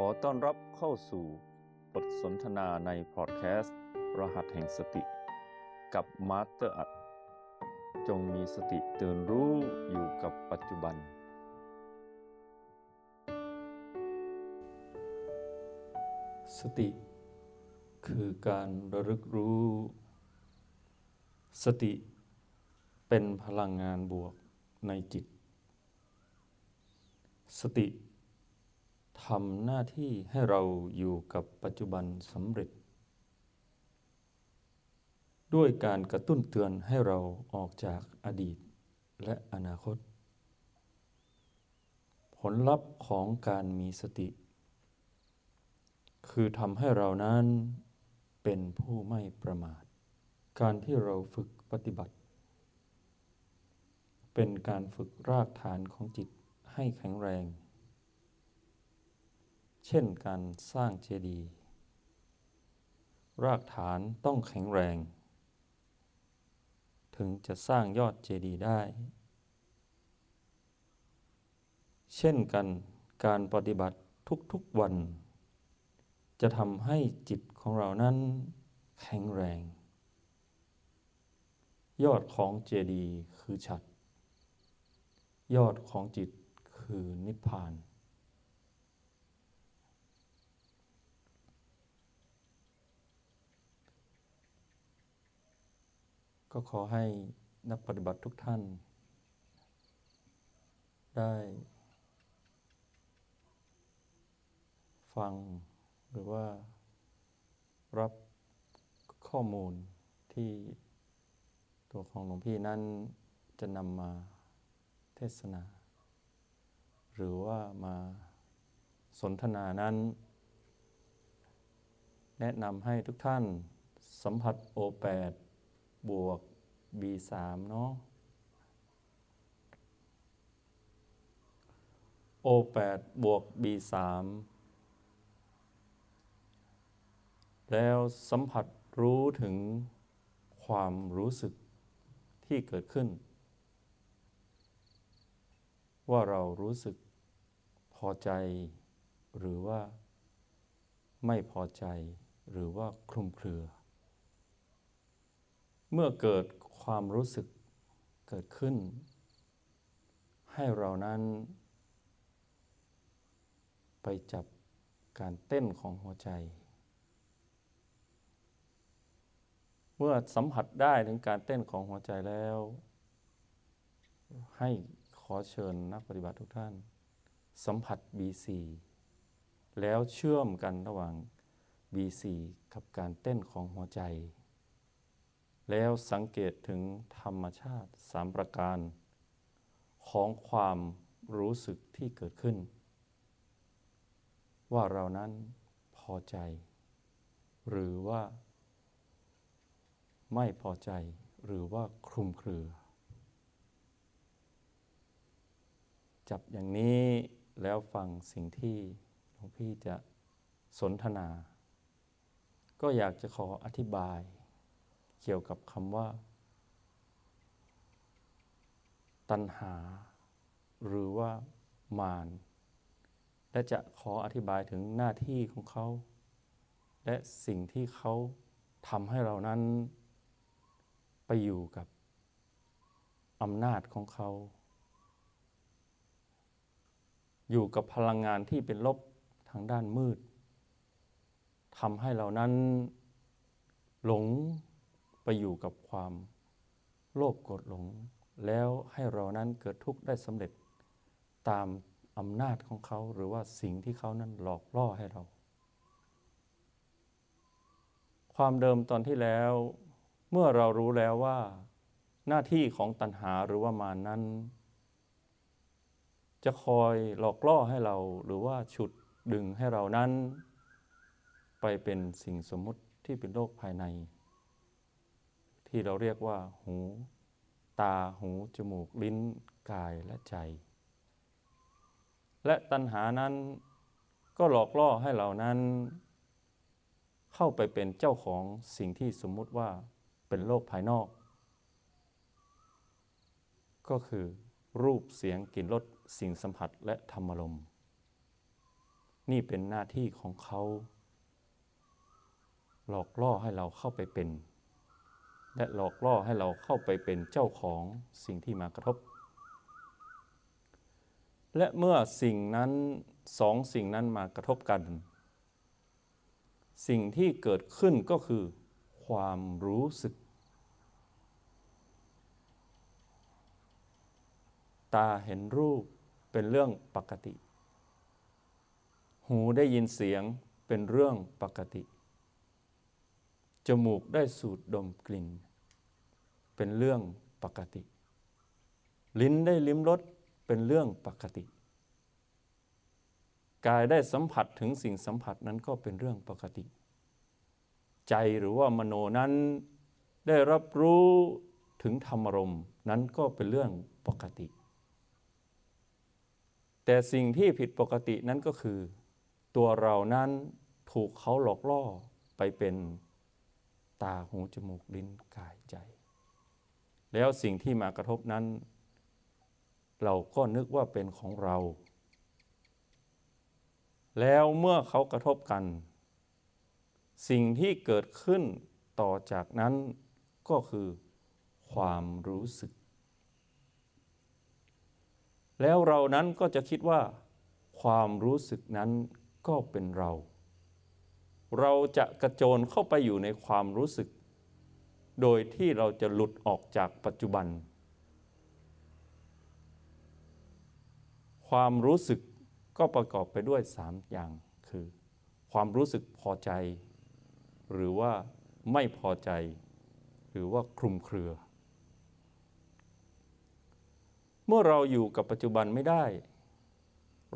ขอต้อนรับเข้าสู่บทสนทนาในพอดแคสต์ รหัสแห่งสติ กับมาสเตอร์อรรถ จงมีสติตื่นรู้อยู่กับปัจจุบัน สติ คือการระลึกรู้ สติ เป็นพลังงานบวกในจิต สติ ทำหน้าที่ให้เราอยู่กับปัจจุบันสำเร็จ ด้วยการกระตุ้นเตือนให้เราออกจากอดีตและอนาคต ผลลัพธ์ของการมีสติ คือทำให้เรานั้นเป็นผู้ไม่ประมาท การที่เราฝึกปฏิบัติ เป็นการฝึกรากฐานของจิตให้แข็งแรง เช่นการสร้างเจดีย์รากฐานต้องแข็งแรง ถึงจะสร้างยอดเจดีย์ได้ เช่นกันการปฏิบัติทุกๆวัน จะทำให้จิตของเรานั้นแข็งแรง ยอดของเจดีย์คือฉัดยอดของจิตคือนิพพาน ก็ขอให้นักปฏิบัติทุกท่าน ได้ ฟังหรือว่ารับข้อมูลที่ตัวของหลวงพี่นั้นจะนำมาเทศนา หรือว่ามาสนทนานั้น แนะนำให้ทุกท่านสัมผัส O8 บวก B3 เนาะ O8 บวก B3 แล้วสัมผัสรู้ถึงความรู้สึกที่เกิดขึ้น ว่าเรารู้สึกพอใจ หรือว่าไม่พอใจหรือว่าคลุมเครือ เมื่อเกิด ความรู้สึกเกิดขึ้น ให้เรานั้น ไปจับการเต้นของหัวใจ เมื่อสัมผัสได้ถึงการเต้นของหัวใจแล้ว ให้ขอเชิญนักปฏิบัติทุกท่าน สัมผัส B4 แล้วเชื่อมกันระหว่าง B4 กับการเต้นของหัวใจ แล้วสังเกตถึงธรรมชาติสามประการ ของความรู้สึกที่เกิดขึ้น ว่าเรานั้นพอใจ หรือว่า ไม่พอใจหรือว่าคลุมเครือ จับอย่างนี้แล้วฟังสิ่งที่หลวงพี่จะสนทนา ก็อยากจะขออธิบาย กี่ยวกับคำว่า ตัณหา หรือว่ามารและจะขออธิบายถึงหน้าที่ของเขา และสิ่งที่เขาทำให้เรานั้นไปอยู่กับอำนาจของเขา อยู่กับพลังงานที่เป็นลบทางด้านมืดทำให้เรานั้นหลง ไปอยู่กับความโลภโกรธหลง แล้วให้เรานั้นเกิดทุกข์ได้สำเร็จตามอำนาจของเขาหรือว่าสิ่งที่เขานั้นหลอกล่อให้เรา ความเดิมตอนที่แล้ว เมื่อเรารู้แล้วว่า หน้าที่ของตัณหาหรือว่ามานั้น จะคอยหลอกล่อให้เราหรือว่าฉุดดึงให้เรานั้น ไปเป็นสิ่งสมมุติที่เป็นโลกภายใน ที่เราเรียกว่า หู ตาหู จมูก ลิ้น กายและใจ และตัณหานั้นก็หลอกล่อให้เรานั้น เข้าไปเป็นเจ้าของสิ่งที่สมมุติว่าเป็นโลกภายนอก ก็คือรูปเสียงกลิ่นรสสิ่งสัมผัสและธรรมลมนี่เป็นหน้าที่ของเขา หลอกล่อให้เราเข้าไปเป็น และหลอกล่อให้เราเข้าไปเป็นเจ้าของสิ่งที่มากระทบ และเมื่อสิ่งนั้นสองสิ่งนั้นมากระทบกัน สิ่งที่เกิดขึ้นก็คือ ความรู้สึก ตาเห็นรูปเป็นเรื่องปกติ หูได้ยินเสียงเป็นเรื่องปกติ จมูกได้สูดดมกลิ่น เป็นเรื่องปกติ ลิ้นได้ลิ้มรสเป็นเรื่องปกติ กายได้สัมผัสถึงสิ่งสัมผัสนั้นก็เป็นเรื่องปกติ ใจหรือว่ามโนนั้นได้รับรู้ถึงธรรมรมนั้นก็เป็นเรื่องปกติ แต่สิ่งที่ผิดปกตินั้นก็คือ ตัวเรานั้นถูกเขาหลอกล่อไปเป็นตาหูจมูกลิ้นกายใจ แล้วสิ่งที่มากระทบนั้น เราก็นึกว่าเป็นของเรา แล้วเมื่อเขากระทบกัน สิ่งที่เกิดขึ้นต่อจากนั้นก็คือความรู้สึก แล้วเรานั้นก็จะคิดว่า ความรู้สึกนั้นก็เป็นเรา เราจะกระโจนเข้าไปอยู่ในความรู้สึก โดยที่เราจะหลุดออกจากปัจจุบัน ความรู้สึกก็ประกอบไปด้วยสามอย่างคือ ความรู้สึกพอใจ หรือว่าไม่พอใจ หรือว่าคลุมเครือ เมื่อเราอยู่กับปัจจุบันไม่ได้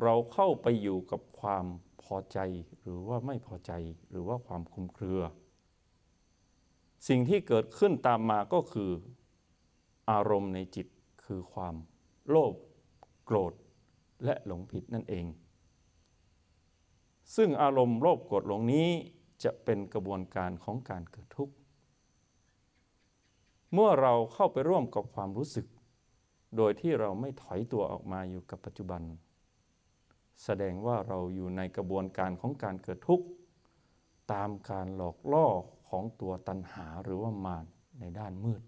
เราเข้าไปอยู่กับความพอใจ หรือว่าไม่พอใจหรือว่าความคลุมเครือ สิ่งที่เกิดขึ้นตามมาก็คืออารมณ์ในจิตคือความโลภโกรธและหลงผิดนั่นเอง ซึ่งอารมณ์โลภโกรธหลงนี้จะเป็นกระบวนการของการเกิดทุกข์ เมื่อเราเข้าไปร่วมกับความรู้สึก โดยที่เราไม่ถอยตัวออกมาอยู่กับปัจจุบัน แสดงว่าเราอยู่ในกระบวนการของการเกิดทุกข์ ตามการหลอกล่อ ของตัวตัณหาหรือว่ามารในด้านมืด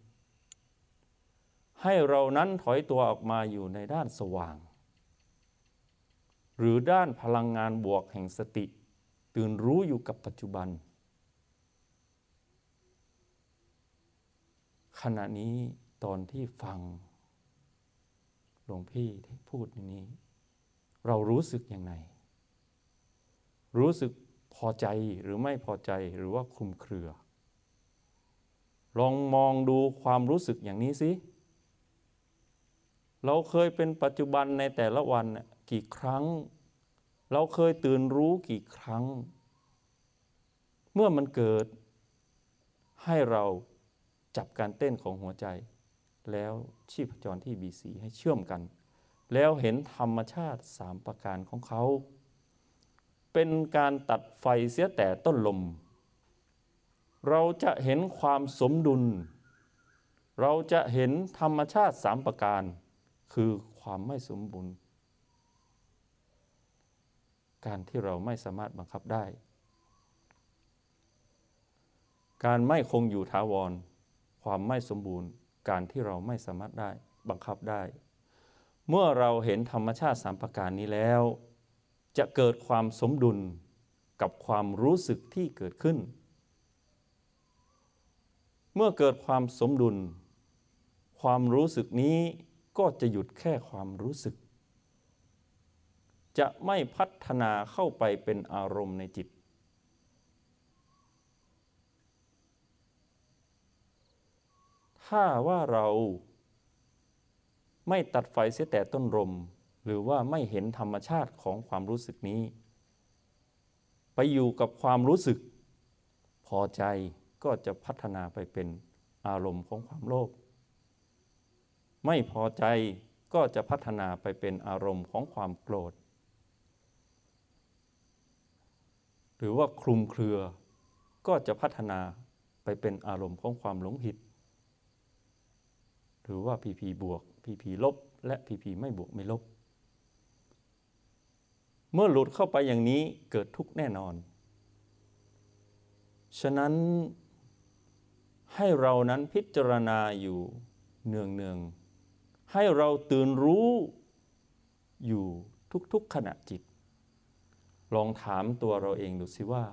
ให้เรานั้นถอยตัวออกมาอยู่ในด้านสว่าง หรือด้านพลังงานบวกแห่งสติ ตื่นรู้อยู่กับปัจจุบัน ขณะนี้ตอนที่ฟังหลวงพี่ที่พูดนี้ เรารู้สึกอยังไงรู้สึก พอใจหรือไม่พอใจหรือว่าคลุมเครือ ลองมองดูความรู้สึกอย่างนี้สิเราเคยเป็นปัจจุบันในแต่ละวันกี่ครั้ง เราเคยตื่นรู้กี่ครั้ง เมื่อมันเกิด ให้เราจับการเต้นของหัวใจ แล้วชีพจรที่บีสีให้เชื่อมกัน แล้วเห็นธรรมชาติสามประการของเขา เป็นการตัดไฟเสียแต่ต้นลม เราจะเห็นความสมดุล เราจะเห็นธรรมชาติสามประการ คือความไม่สมบูรณ์ การที่เราไม่สามารถบังคับได้ การไม่คงอยู่ถาวร ความไม่สมบูรณ์ การที่เราไม่สามารถได้บังคับได้ เมื่อเราเห็นธรรมชาติสามประการนี้แล้ว จะเกิดความสมดุลกับความรู้สึกที่เกิดขึ้น เมื่อเกิดความสมดุล ความรู้สึกนี้ก็จะหยุดแค่ความรู้สึก จะไม่พัฒนาเข้าไปเป็นอารมณ์ในจิต ถ้าว่าเราไม่ตัดไฟเสียแต่ต้นรม หรือว่าไม่เห็นธรรมชาติของความรู้สึกนี้ ไปอยู่กับความรู้สึก พอใจก็จะพัฒนาไปเป็นอารมณ์ของความโลภไม่พอใจก็จะพัฒนาไปเป็นอารมณ์ของความโกรธ หรือว่าคลุมเครือ ก็จะพัฒนาไปเป็นอารมณ์ของความหลงผิด หรือว่าพีพีบวกพีพีลบ และพีพีไม่บวกไม่ลบ เมื่อหลุดเข้าไปอย่างนี้เกิดทุกข์แน่นอน ฉะนั้นให้เรานั้นพิจารณาอยู่เนืองเนืองๆให้เราตื่นรู้อยู่ทุกๆขณะจิต ลองถามตัวเราเองดูสิว่า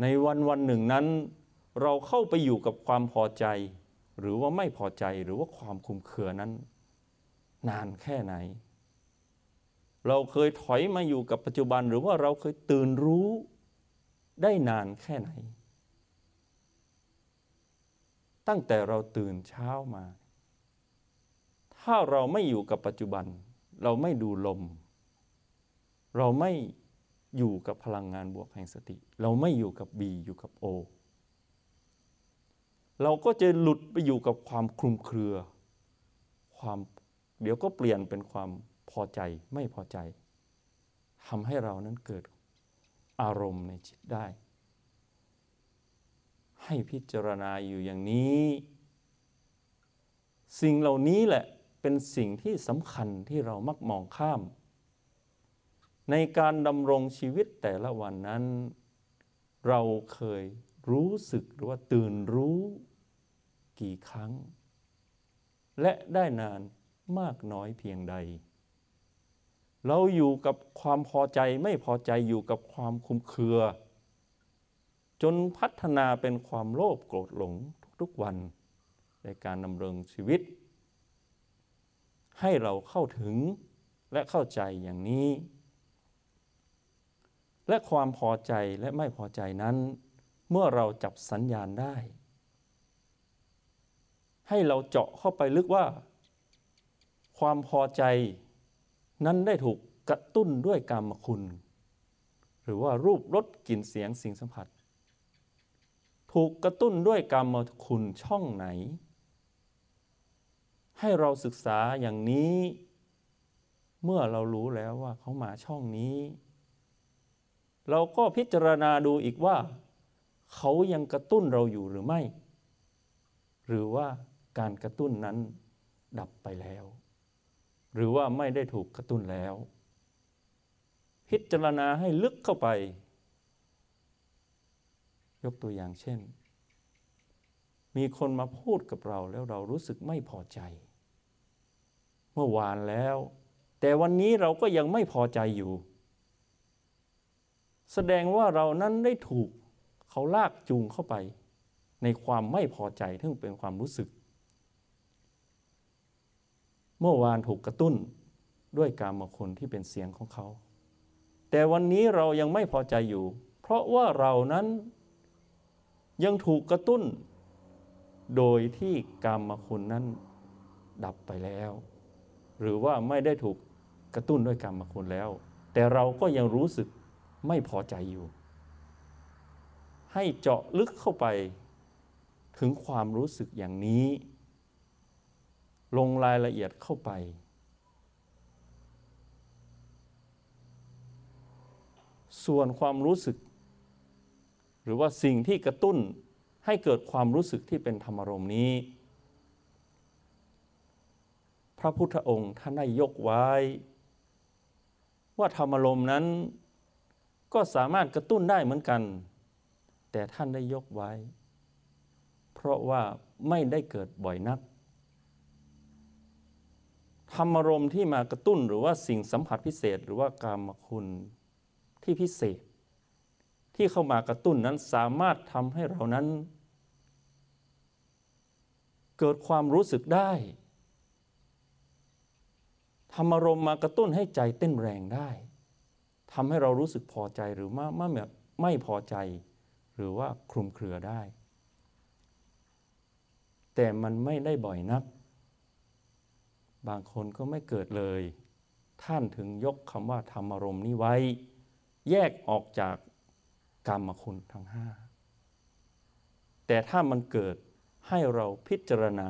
ในวันวันหนึ่งนั้น เราเข้าไปอยู่กับความพอใจ หรือว่าไม่พอใจหรือว่าความคุมเคือนั้น นานแค่ไหน เราเคยถอยมาอยู่กับปัจจุบันหรือว่าเราเคยตื่นรู้ได้นานแค่ไหน ตั้งแต่เราตื่นเช้ามา ถ้าเราไม่อยู่กับปัจจุบัน เราไม่ดูลม เราไม่อยู่กับพลังงานบวกแห่งสติ เราไม่อยู่กับ B อยู่กับ O เราก็จะหลุดไปอยู่กับความคลุมเครือ ความเดี๋ยวก็เปลี่ยนเป็นความ พอใจไม่พอใจทำให้เรานั้นเกิดอารมณ์ในจิตได้ ให้พิจารณาอยู่อย่างนี้ สิ่งเหล่านี้แหละเป็นสิ่งที่สำคัญที่เรามักมองข้าม ในการดำรงชีวิตแต่ละวันนั้น เราเคยรู้สึกหรือว่าตื่นรู้กี่ครั้ง และได้นานมากน้อยเพียงใด เราอยู่กับความพอใจไม่พอใจอยู่กับความคุมเครือ จนพัฒนาเป็นความโลภโกรธหลงทุกๆวันในการดำรงชีวิต ให้เราเข้าถึงและเข้าใจอย่างนี้ และความพอใจและไม่พอใจนั้น เมื่อเราจับสัญญาณได้ ให้เราเจาะเข้าไปลึกว่า ความพอใจ นั้นได้ถูกกระตุ้นด้วยกรรมคุณ หรือว่ารูปรสกลิ่นเสียงสิ่งสัมผัส ถูกกระตุ้นด้วยกรรมคุณช่องไหน ให้เราศึกษาอย่างนี้ เมื่อเรารู้แล้วว่าเขามาช่องนี้ เราก็พิจารณาดูอีกว่า เขายังกระตุ้นเราอยู่หรือไม่ หรือว่าการกระตุ้นนั้นดับไปแล้ว หรือว่าไม่ได้ถูกกระตุ้นแล้ว พิจารณาให้ลึกเข้าไป ยกตัวอย่างเช่น มีคนมาพูดกับเราแล้วเรารู้สึกไม่พอใจ เมื่อวานแล้ว แต่วันนี้เราก็ยังไม่พอใจอยู่ แสดงว่าเรานั้นได้ถูกเขาลากจูงเข้าไป ในความไม่พอใจที่เป็นความรู้สึก เมื่อวานถูกกระตุ้นด้วยการมคุณที่เป็นเสียงของเขา แต่วันนี้เรายังไม่พอใจอยู่ เพราะว่าเรานั้นยังถูกกระตุ้น โดยที่กรรมคุณนั้นดับไปแล้ว หรือว่าไม่ได้ถูกกระตุ้นด้วยกรรมคุณแล้ว แต่เราก็ยังรู้สึกไม่พอใจอยู่ ให้เจาะลึกเข้าไปถึงความรู้สึกอย่างนี้ ลงรายละเอียดเข้าไป ส่วนความรู้สึก หรือว่าสิ่งที่กระตุ้นให้เกิดความรู้สึกที่เป็นธรรมารมณ์นี้ พระพุทธองค์ท่านได้ยกไว้ ว่าธรรมารมณ์นั้นก็สามารถกระตุ้นได้เหมือนกัน แต่ท่านได้ยกไว้ เพราะว่าไม่ได้เกิดบ่อยนัก ธรรมรมที่มากระตุ้นหรือว่าสิ่งสัมผัสพิเศษ หรือว่ากามคุณที่พิเศษ ที่เข้ามากระตุ้นนั้นสามารถทำให้เรานั้น เกิดความรู้สึกได้ ธรรมรมมากระตุ้นให้ใจเต้นแรงได้ทำให้เรารู้สึกพอใจหรือไม่ไม่แบบไม่พอใจ หรือว่าคลุมเครือได้ แต่มันไม่ได้บ่อยนัก บางคนก็ไม่เกิดเลย ท่านถึงยกคำว่าธรรมารมณ์นี้ไว้ แยกออกจากกรรมคุณทั้งห้าแต่ถ้ามันเกิดให้เราพิจารณา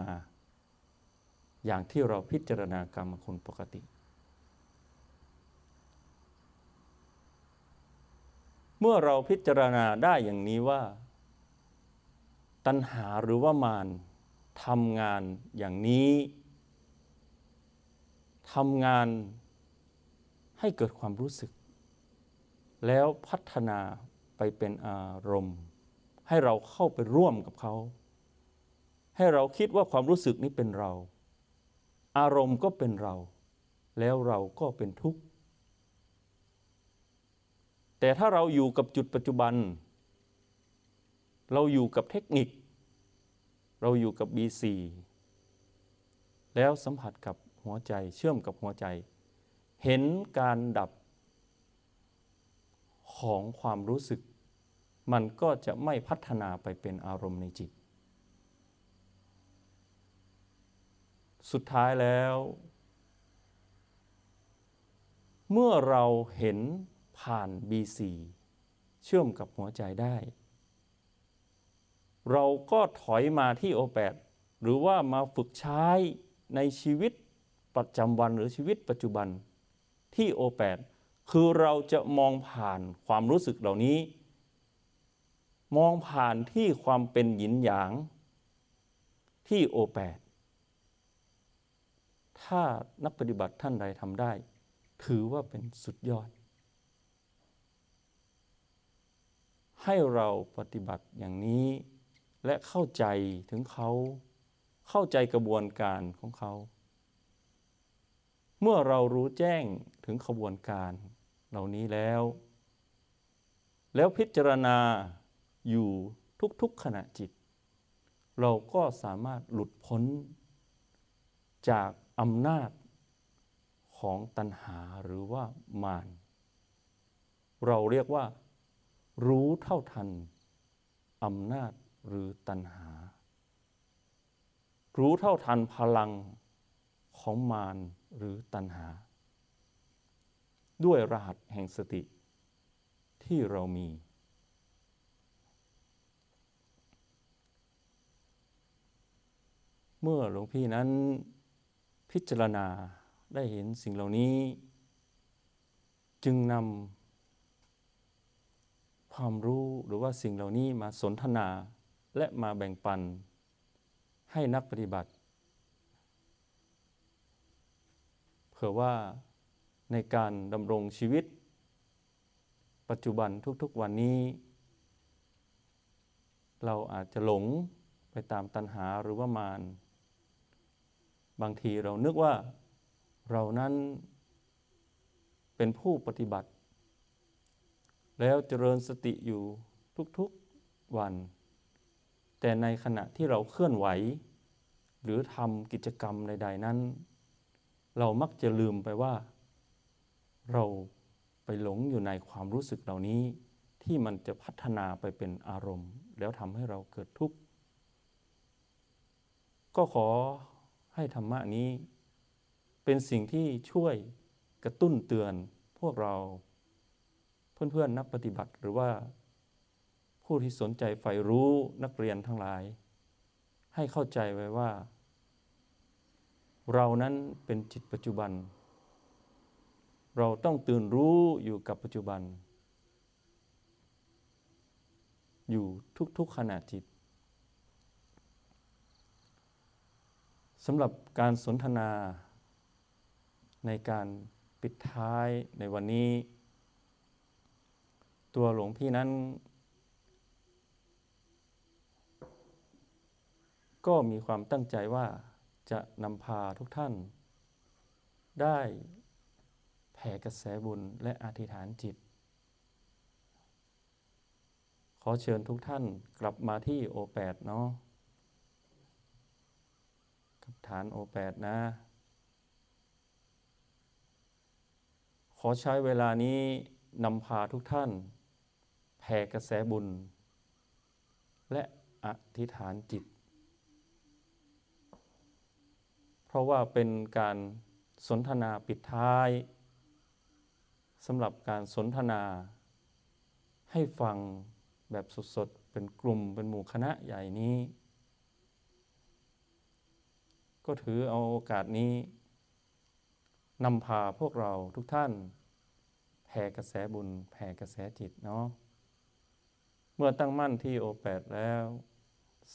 อย่างที่เราพิจารณากรรมคุณปกติ เมื่อเราพิจารณาได้อย่างนี้ว่า ตัณหาหรือว่ามารทำงานอย่างนี้ ทำงานให้เกิดความรู้สึก แล้วพัฒนาไปเป็นอารมณ์ ให้เราเข้าไปร่วมกับเขา ให้เราคิดว่าความรู้สึกนี้เป็นเรา อารมณ์ก็เป็นเรา แล้วเราก็เป็นทุกข์ แต่ถ้าเราอยู่กับจุดปัจจุบัน เราอยู่กับเทคนิค เราอยู่กับ B4 แล้วสัมผัสกับ หัวใจเชื่อมกับหัวใจ เห็นการดับของความรู้สึก มันก็จะไม่พัฒนาไปเป็นอารมณ์ในจิต สุดท้ายแล้ว เมื่อเราเห็นผ่าน B4 เชื่อมกับหัวใจได้ เราก็ถอยมาที่ O8 หรือว่ามาฝึกใช้ในชีวิต ประจำวันหรือชีวิตปัจจุบันที่ O8 คือเราจะมองผ่านความรู้สึกเหล่านี้ มองผ่านที่ความเป็นหยินหยาง ที่ O8 ถ้านักปฏิบัติท่านใดทำได้ ถือว่าเป็นสุดยอด ให้เราปฏิบัติอย่างนี้ และเข้าใจถึงเขา เข้าใจกระบวนการของเขา เมื่อเรารู้แจ้งถึงขบวนการเหล่านี้แล้ว แล้วพิจารณาอยู่ทุกๆขณะจิต เราก็สามารถหลุดพ้น จากอำนาจของตัณหาหรือว่ามารเราเรียกว่า รู้เท่าทันอำนาจหรือตัณหา รู้เท่าทันพลังของมาร หรือตัณหา ด้วยรหัสแห่งสติที่เรามี เมื่อหลวงพี่นั้นพิจารณาได้เห็นสิ่งเหล่านี้ จึงนำความรู้หรือว่าสิ่งเหล่านี้มาสนทนาและมาแบ่งปันให้นักปฏิบัติ เผื่อว่าในการดำรงชีวิต ปัจจุบันทุกๆวันนี้ เราอาจจะหลงไปตามตัณหาหรือว่ามารบางทีเรานึกว่าเรานั้นเป็นผู้ปฏิบัติ แล้วเจริญสติอยู่ทุกๆวัน แต่ในขณะที่เราเคลื่อนไหว หรือทำกิจกรรมใด ๆ นั้น เรามักจะลืมไปว่า เราไปหลงอยู่ในความรู้สึกเหล่านี้ ที่มันจะพัฒนาไปเป็นอารมณ์ แล้วทำให้เราเกิดทุกข์ ก็ขอให้ธรรมะนี้ เป็นสิ่งที่ช่วยกระตุ้นเตือนพวกเราเพื่อนๆนักปฏิบัติหรือว่า ผู้ที่สนใจใฝ่รู้นักเรียนทั้งหลาย ให้เข้าใจไว้ว่า เรานั้นเป็นจิตปัจจุบัน เราต้องตื่นรู้อยู่กับปัจจุบัน อยู่ทุกๆขณะจิตสำหรับการสนทนาในการปิดท้ายในวันนี้ ตัวหลวงพี่นั้น ก็มีความตั้งใจว่า จะนำพาทุกท่าน ได้แผ่กระแสบุญและอธิษฐานจิต ขอเชิญทุกท่านกลับมาที่โอแปดเนาะฐานโอแปดนะ ขอใช้เวลานี้นำพาทุกท่าน แผ่กระแสบุญ และอธิษฐานจิต เพราะว่าเป็นการสนทนาปิดท้ายสำหรับการสนทนา ให้ฟังแบบสดๆ เป็นกลุ่มเป็นหมู่คณะใหญ่นี้ ก็ถือเอาโอกาสนี้นำพาพวกเราทุกท่านแผ่กระแสบุญแผ่กระแสจิตเนาะเมื่อตั้งมั่นที่โอแปดแล้ว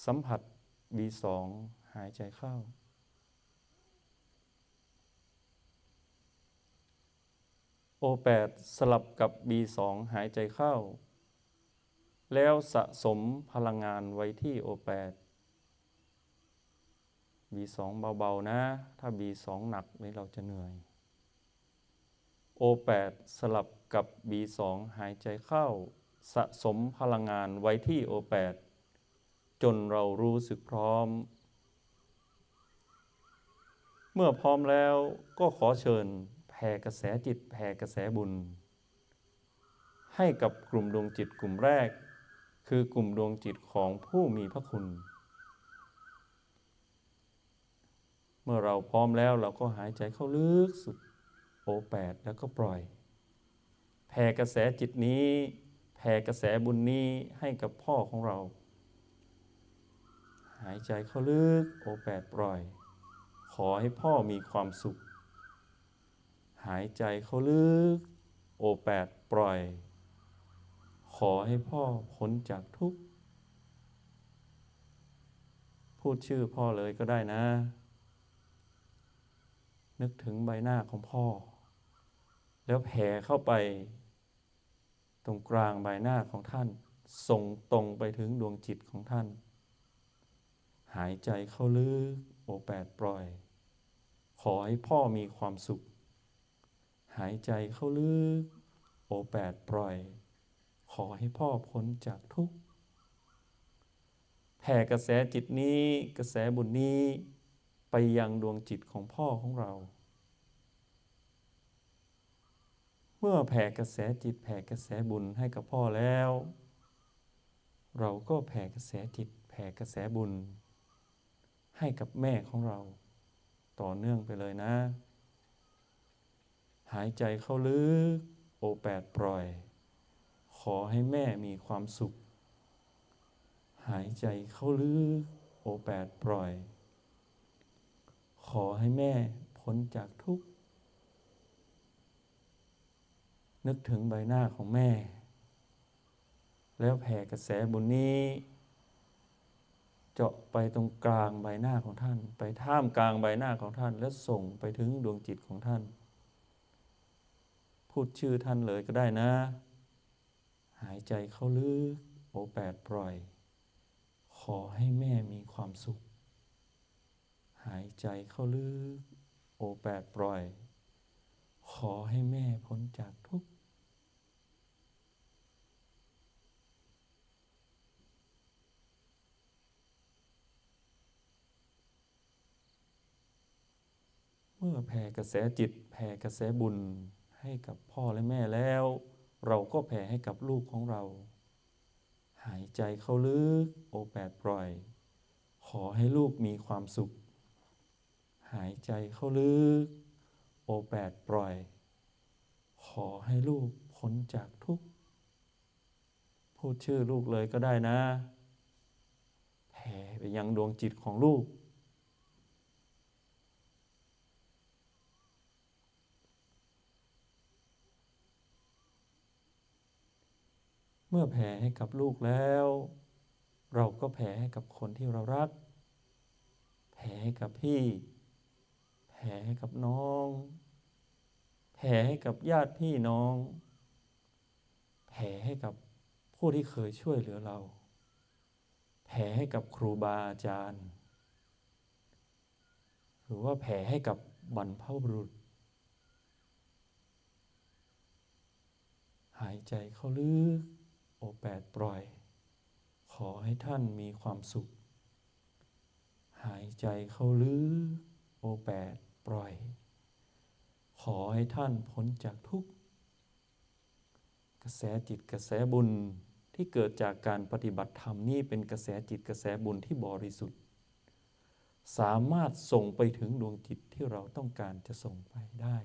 สัมผัสบีสองหายใจเข้า โอ O8 สลับกับ B2 หายใจเข้า แล้วสะสมพลังงานไว้ที่ O8 B2 เบาๆนะ ถ้า B2 หนักนี่เราจะเหนื่อย O8 สลับกับ B2 หายใจเข้า สะสมพลังงานไว้ที่ O8 จนเรารู้สึกพร้อม เมื่อพร้อมแล้วก็ขอเชิญ แผ่กระแสจิต แผ่กระแสบุญ ให้กับกลุ่มดวงจิตกลุ่มแรก คือกลุ่มดวงจิตของผู้มีพระคุณ เมื่อเราพร้อมแล้วเราก็หายใจเข้าลึกสุดโอแปดแล้วก็ปล่อย แผ่กระแสจิตนี้แผ่กระแสบุญนี้ให้กับพ่อของเรา หายใจเข้าลึกโอแปดปล่อย ขอให้พ่อมีความสุข หายใจเข้าลึก โอแปดปล่อย ขอให้พ่อพ้นจากทุกข์ พูดชื่อพ่อเลยก็ได้นะ นึกถึงใบหน้าของพ่อ แล้วแผ่เข้าไป ตรงกลางใบหน้าของท่าน ส่งตรงไปถึงดวงจิตของท่าน หายใจเข้าลึก โอแปดปล่อย ขอให้พ่อมีความสุข หายใจเข้าลึก โอแปดปล่อย ขอให้พ่อพ้นจากทุกข์แผ่กระแสจิตนี้กระแสบุญนี้ ไปยังดวงจิตของพ่อของเรา เมื่อแผ่กระแสจิตแผ่กระแสบุญให้กับพ่อแล้ว เราก็แผ่กระแสจิตแผ่กระแสบุญ ให้กับแม่ของเรา ต่อเนื่องไปเลยนะ หายใจเข้าลึก โอแปดปล่อย ขอให้แม่มีความสุข หายใจเข้าลึก โอแปดปล่อย ขอให้แม่พ้นจากทุกข์ นึกถึงใบหน้าของแม่ แล้วแผ่กระแสบุญนี้ เจาะไปตรงกลางใบหน้าของท่าน ไปท่ามกลางใบหน้าของท่าน แล้วส่งไปถึงดวงจิตของท่าน พูดชื่อท่านเลยก็ได้นะ หายใจเข้าลึก โอแปดปล่อย ขอให้แม่มีความสุข หายใจเข้าลึก โอแปดปล่อย ขอให้แม่พ้นจากทุกข์เมื่อแผ่กระแสจิตแผ่กระแสบุญ ให้กับพ่อและแม่แล้ว เราก็แผ่ให้กับลูกของเรา หายใจเข้าลึกโอแปดปล่อย ขอให้ลูกมีความสุข หายใจเข้าลึก โอแปดปล่อย ขอให้ลูกพ้นจากทุกข์พูดชื่อลูกเลยก็ได้นะ แผ่ไปยังดวงจิตของลูก เมื่อแผ่ให้กับลูกแล้ว เราก็แผ่ให้กับคนที่เรารัก แผ่ให้กับพี่ แผ่ให้กับน้อง แผ่ให้กับญาติพี่น้อง แผ่ให้กับผู้ที่เคยช่วยเหลือเรา แผ่ให้กับครูบาอาจารย์ หรือว่าแผ่ให้กับบรรพบุรุษ หายใจเข้าลึก อแปดปล่อย ขอให้ท่านมีความสุข หายใจเข้าลึกโอแปดปล่อย ขอให้ท่านพ้นจากทุกข์กระแสจิตกระแสบุญที่เกิดจากการปฏิบัติธรรมนี่เป็นกระแสจิตกระแสบุญที่บริสุทธิ์ สามารถส่งไปถึงดวงจิตที่เราต้องการจะส่งไปได้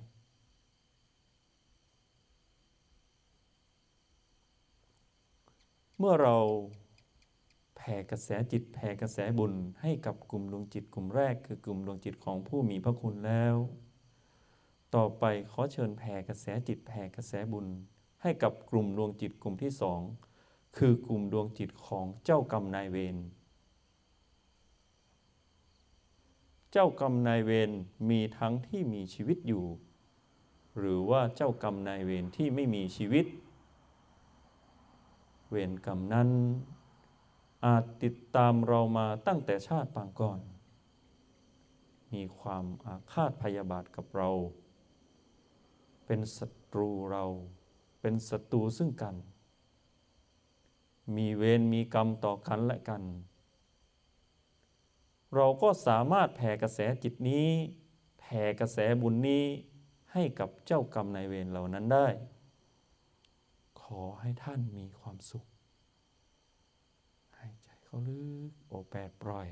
เมื่อเราแผ่กระแสจิตแผ่กระแสบุญให้กับกลุ่มดวงจิตกลุ่มแรก คือกลุ่มดวงจิตของผู้มีพระคุณแล้ว ต่อไปขอเชิญแผ่กระแสจิตแผ่กระแสบุญ ให้กับกลุ่มดวงจิตกลุ่มที่สองคือกลุ่มดวงจิตของเจ้ากรรมนายเวร เจ้ากรรมนายเวรมีทั้งที่มีชีวิตอยู่หหรือว่าเจ้ากรรมนายเวรที่ไม่มีชีวิต เวรกรรมนั้น อาจติดตามเรามาตั้งแต่ชาติปางก่อน มีความอาฆาตพยาบาทกับเรา เป็นศัตรูเราเป็นศัตรูซึ่งกัน มีเวรมีกรรมต่อกันและกัน เราก็สามารถแผ่กระแสจิตนี้ แผ่กระแสบุญนี้ให้กับเจ้ากรรมนายเวรเหล่านั้นได้ อให้ท่านมีความสุข หายใจเข้าลึกโอแปดปล่อย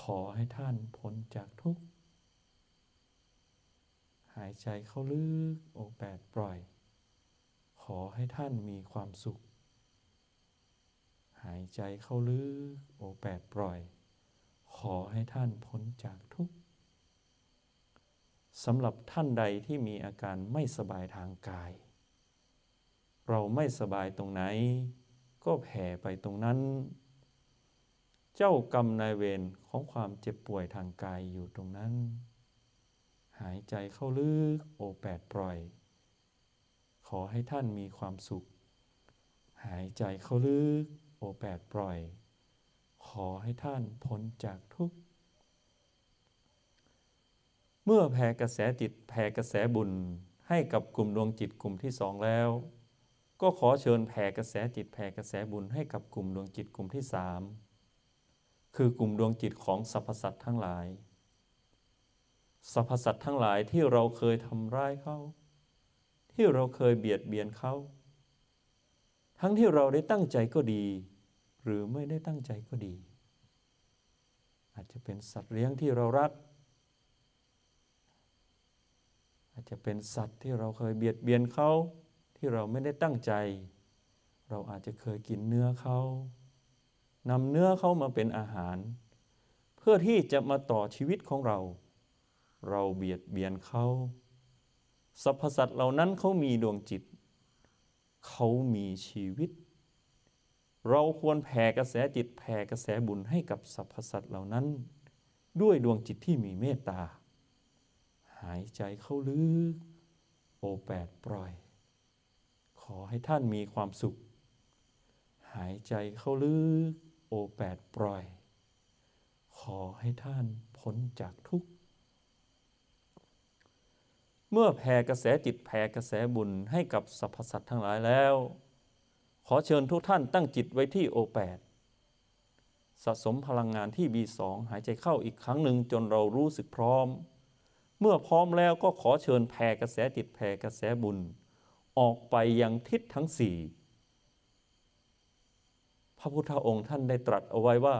ขอให้ท่านพ้นจากทุกข์ หายใจเข้าลึกโอแปดปล่อย ขอให้ท่านมีความสุข หายใจเข้าลึกโอแปดปล่อย ขอให้ท่านพ้นจากทุกข์สำหรับท่านใดที่มีอาการไม่สบายทางกาย เราไม่สบายตรงไหน ก็แผ่ไปตรงนั้น เจ้ากรรมนายเวรของความเจ็บป่วยทางกายอยู่ตรงนั้น หายใจเข้าลึกโอแปดปล่อย ขอให้ท่านมีความสุข หายใจเข้าลึกโอแปดปล่อย ขอให้ท่านพ้นจากทุกข์เมื่อแผ่กระแสจิตแผ่กระแสบุญให้กับกลุ่มดวงจิตกลุ่มที่สองแล้ว ก็ขอเชิญแผ่กระแสจิตแผ่กระแสบุญให้กับกลุ่มดวงจิตกลุ่มที่สามคือกลุ่มดวงจิตของสรรพสัตว์ทั้งหลายสรรพสัตว์ทั้งหลายที่เราเคยทำร้ายเขา ที่เราเคยเบียดเบียนเขา ทั้งที่เราได้ตั้งใจก็ดี หรือไม่ได้ตั้งใจก็ดี อาจจะเป็นสัตว์เลี้ยงที่เรารัก อาจจะเป็นสัตว์ที่เราเคยเบียดเบียนเขา ที่เราไม่ได้ตั้งใจ เราอาจจะเคยกินเนื้อเขานำเนื้อเขามาเป็นอาหาร เพื่อที่จะมาต่อชีวิตของเรา เราเบียดเบียนเขาสรรพสัตว์เหล่านั้นเขามีดวงจิต เขามีชีวิต เราควรแผ่กระแสจิตแผ่กระแสบุญให้กับสรรพสัตว์เหล่านั้น ด้วยดวงจิตที่มีเมตตา หายใจเข้าลึก โอแปดปล่อย ขอให้ท่านมีความสุข หายใจเข้าลึก โอแปดปล่อย ขอให้ท่านพ้นจากทุกข์ เมื่อแผ่กระแสจิตแผ่กระแสบุญให้กับสรรพสัตว์ทั้งหลายแล้ว ขอเชิญทุกท่านตั้งจิตไว้ที่โอแปดสะสมพลังงานที่ B2 หายใจเข้าอีกครั้งหนึ่งจนเรารู้สึกพร้อม เมื่อพร้อมแล้วก็ขอเชิญแผ่กระแสจิตแผ่กระแสบุญ ออกไปยังทิศทั้งสี่พระพุทธองค์ท่านได้ตรัสเอาไว้ว่า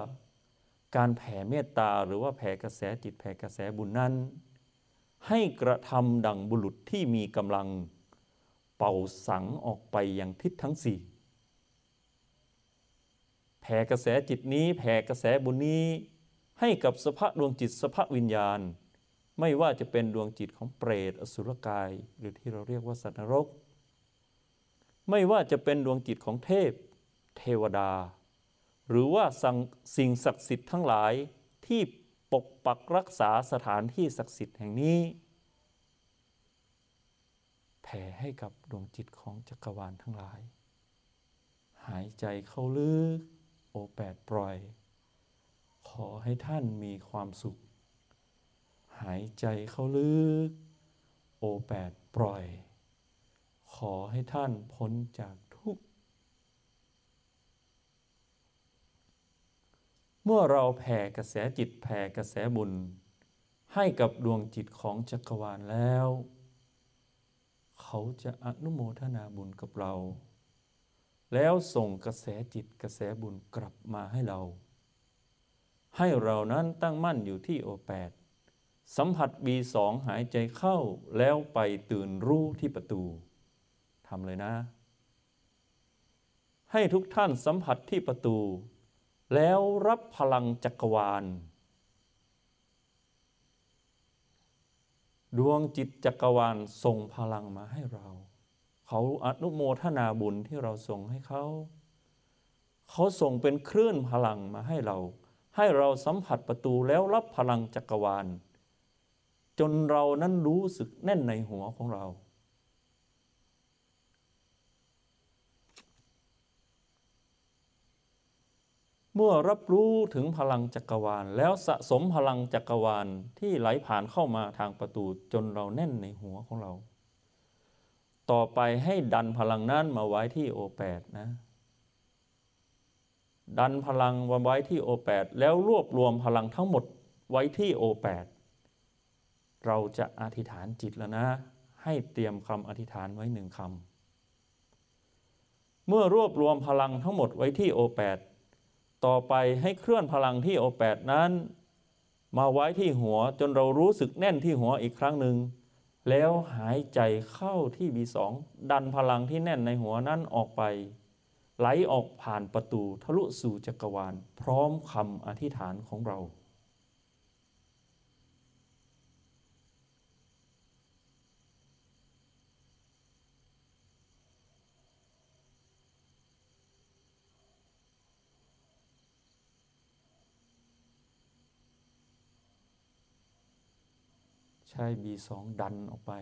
การแผ่เมตตาหรือว่าแผ่กระแสจิตแผ่กระแสบุญนั้น ให้กระทำดังบุรุษที่มีกำลังเป่าสังออกไปยังทิศทั้งสี่แผ่กระแสจิตนี้แผ่กระแสบุญนี้ ให้กับสภาพดวงจิตสภาพวิญญาณ ไม่ว่าจะเป็นดวงจิตของเปรตอสุรกาย หรือที่เราเรียกว่าสัตว์นรก ไม่ว่าจะเป็นดวงจิตของเทพ เทวดา หรือว่าสิ่งศักดิ์สิทธิ์ทั้งหลายที่ปกปักรักษาสถานที่ศักดิ์สิทธิ์แห่งนี้ แผ่ให้กับดวงจิตของจักรวาลทั้งหลาย หายใจเข้าลึก โอแปดปล่อย ขอให้ท่านมีความสุข หายใจเข้าลึก โอแปดปล่อย ขอให้ท่านพ้นจากทุกข์ เมื่อเราแผ่กระแสจิตแผ่กระแสบุญ ให้กับดวงจิตของจักรวาลแล้ว เขาจะอนุโมทนาบุญกับเรา แล้วส่งกระแสจิตกระแสบุญกลับมาให้เรา ให้เรานั้นตั้งมั่นอยู่ที่โอแปดสัมผัสบีสองหายใจเข้าแล้วไปตื่นรู้ที่ประตู ทำเลยนะ ให้ทุกท่านสัมผัสที่ประตู แล้วรับพลังจักรวาล ดวงจิตจักรวาลส่งพลังมาให้เรา เขาอนุโมทนาบุญที่เราส่งให้เขา เขาส่งเป็นคลื่นพลังมาให้เรา ให้เราสัมผัสประตูแล้วรับพลังจักรวาล จนเรานั้นรู้สึกแน่นในหัวของเรา เมื่อรับรู้ถึงพลังจักรวาล แล้วสะสมพลังจักรวาลที่ไหลผ่านเข้ามาทางประตูจนเราแน่นในหัวของเรา ต่อไปให้ดันพลังนั้นมาไว้ที่โอแปดนะ ดันพลังไว้ที่โอแปดแล้วรวบรวมพลังทั้งหมดไว้ที่โอแปดเราจะอธิษฐานจิตแล้วนะ ให้เตรียมคำอธิษฐานไว้หนึ่งคำเมื่อรวบรวมพลังทั้งหมดไว้ที่โอแปด ต่อไปให้เคลื่อนพลังที่โอแปดนั้น มาไว้ที่หัวจนเรารู้สึกแน่นที่หัวอีกครั้งหนึ่ง แล้วหายใจเข้าที่ B2 ดันพลังที่แน่นในหัวนั้นออกไป ไหลออกผ่านประตูทะลุสู่จักรวาล พร้อมคำอธิษฐานของเรา ใช้ B2 ดันออกไป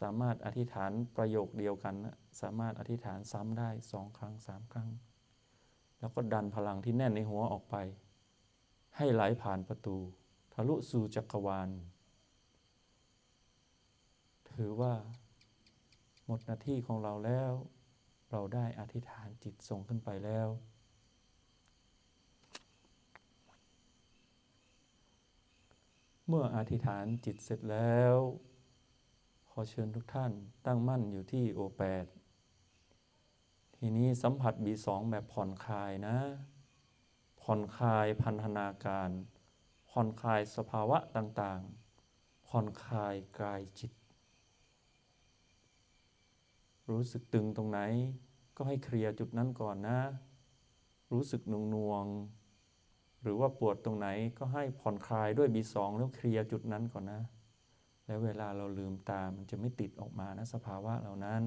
สามารถอธิษฐานประโยคเดียวกันนะสามารถอธิษฐานซ้ำได้สองครั้งสามครั้ง แล้วก็ดันพลังที่แน่นในหัวออกไป ให้ไหลผ่านประตู ทะลุสู่จักรวาล ถือว่าหมดหน้าที่ของเราแล้ว เราได้อธิษฐานจิตส่งขึ้นไปแล้ว เมื่ออธิษฐานจิตเสร็จแล้ว ขอเชิญทุกท่านตั้งมั่นอยู่ที่โอแปดทีนี้สัมผัส B2 แบบผ่อนคลายนะ ผ่อนคลายพันธนาการ ผ่อนคลายสภาวะต่างๆ ผ่อนคลายกายจิต รู้สึกตึงตรงไหน ก็ให้เคลียร์จุดนั้นก่อนนะ รู้สึกหนวงนวงๆ หรือว่าปวดตรงไหนก็ให้ผ่อนคลายด้วย B2 แล้วเคลียร์จุดนั้นก่อนนะ แล้วเวลาเราลืมตามันจะไม่ติดออกมานะสภาวะเหล่านั้น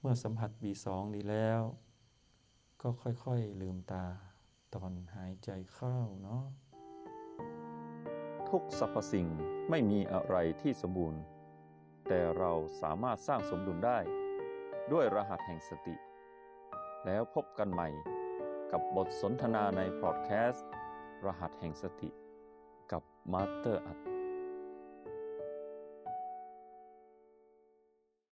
เมื่อสัมผัส B2 ดีแล้ว ก็ค่อยๆลืมตา ตอนหายใจเข้าเนาะทุกสรรพสิ่งไม่มีอะไรที่สมบูรณ์ แต่เราสามารถสร้างสมดุลได้ ด้วยรหัสแห่งสติ แล้วพบกันใหม่ กับบทสนทนาในพอดแคสต์ รหัสแห่งสติ กับมาสเตอร์อรรถ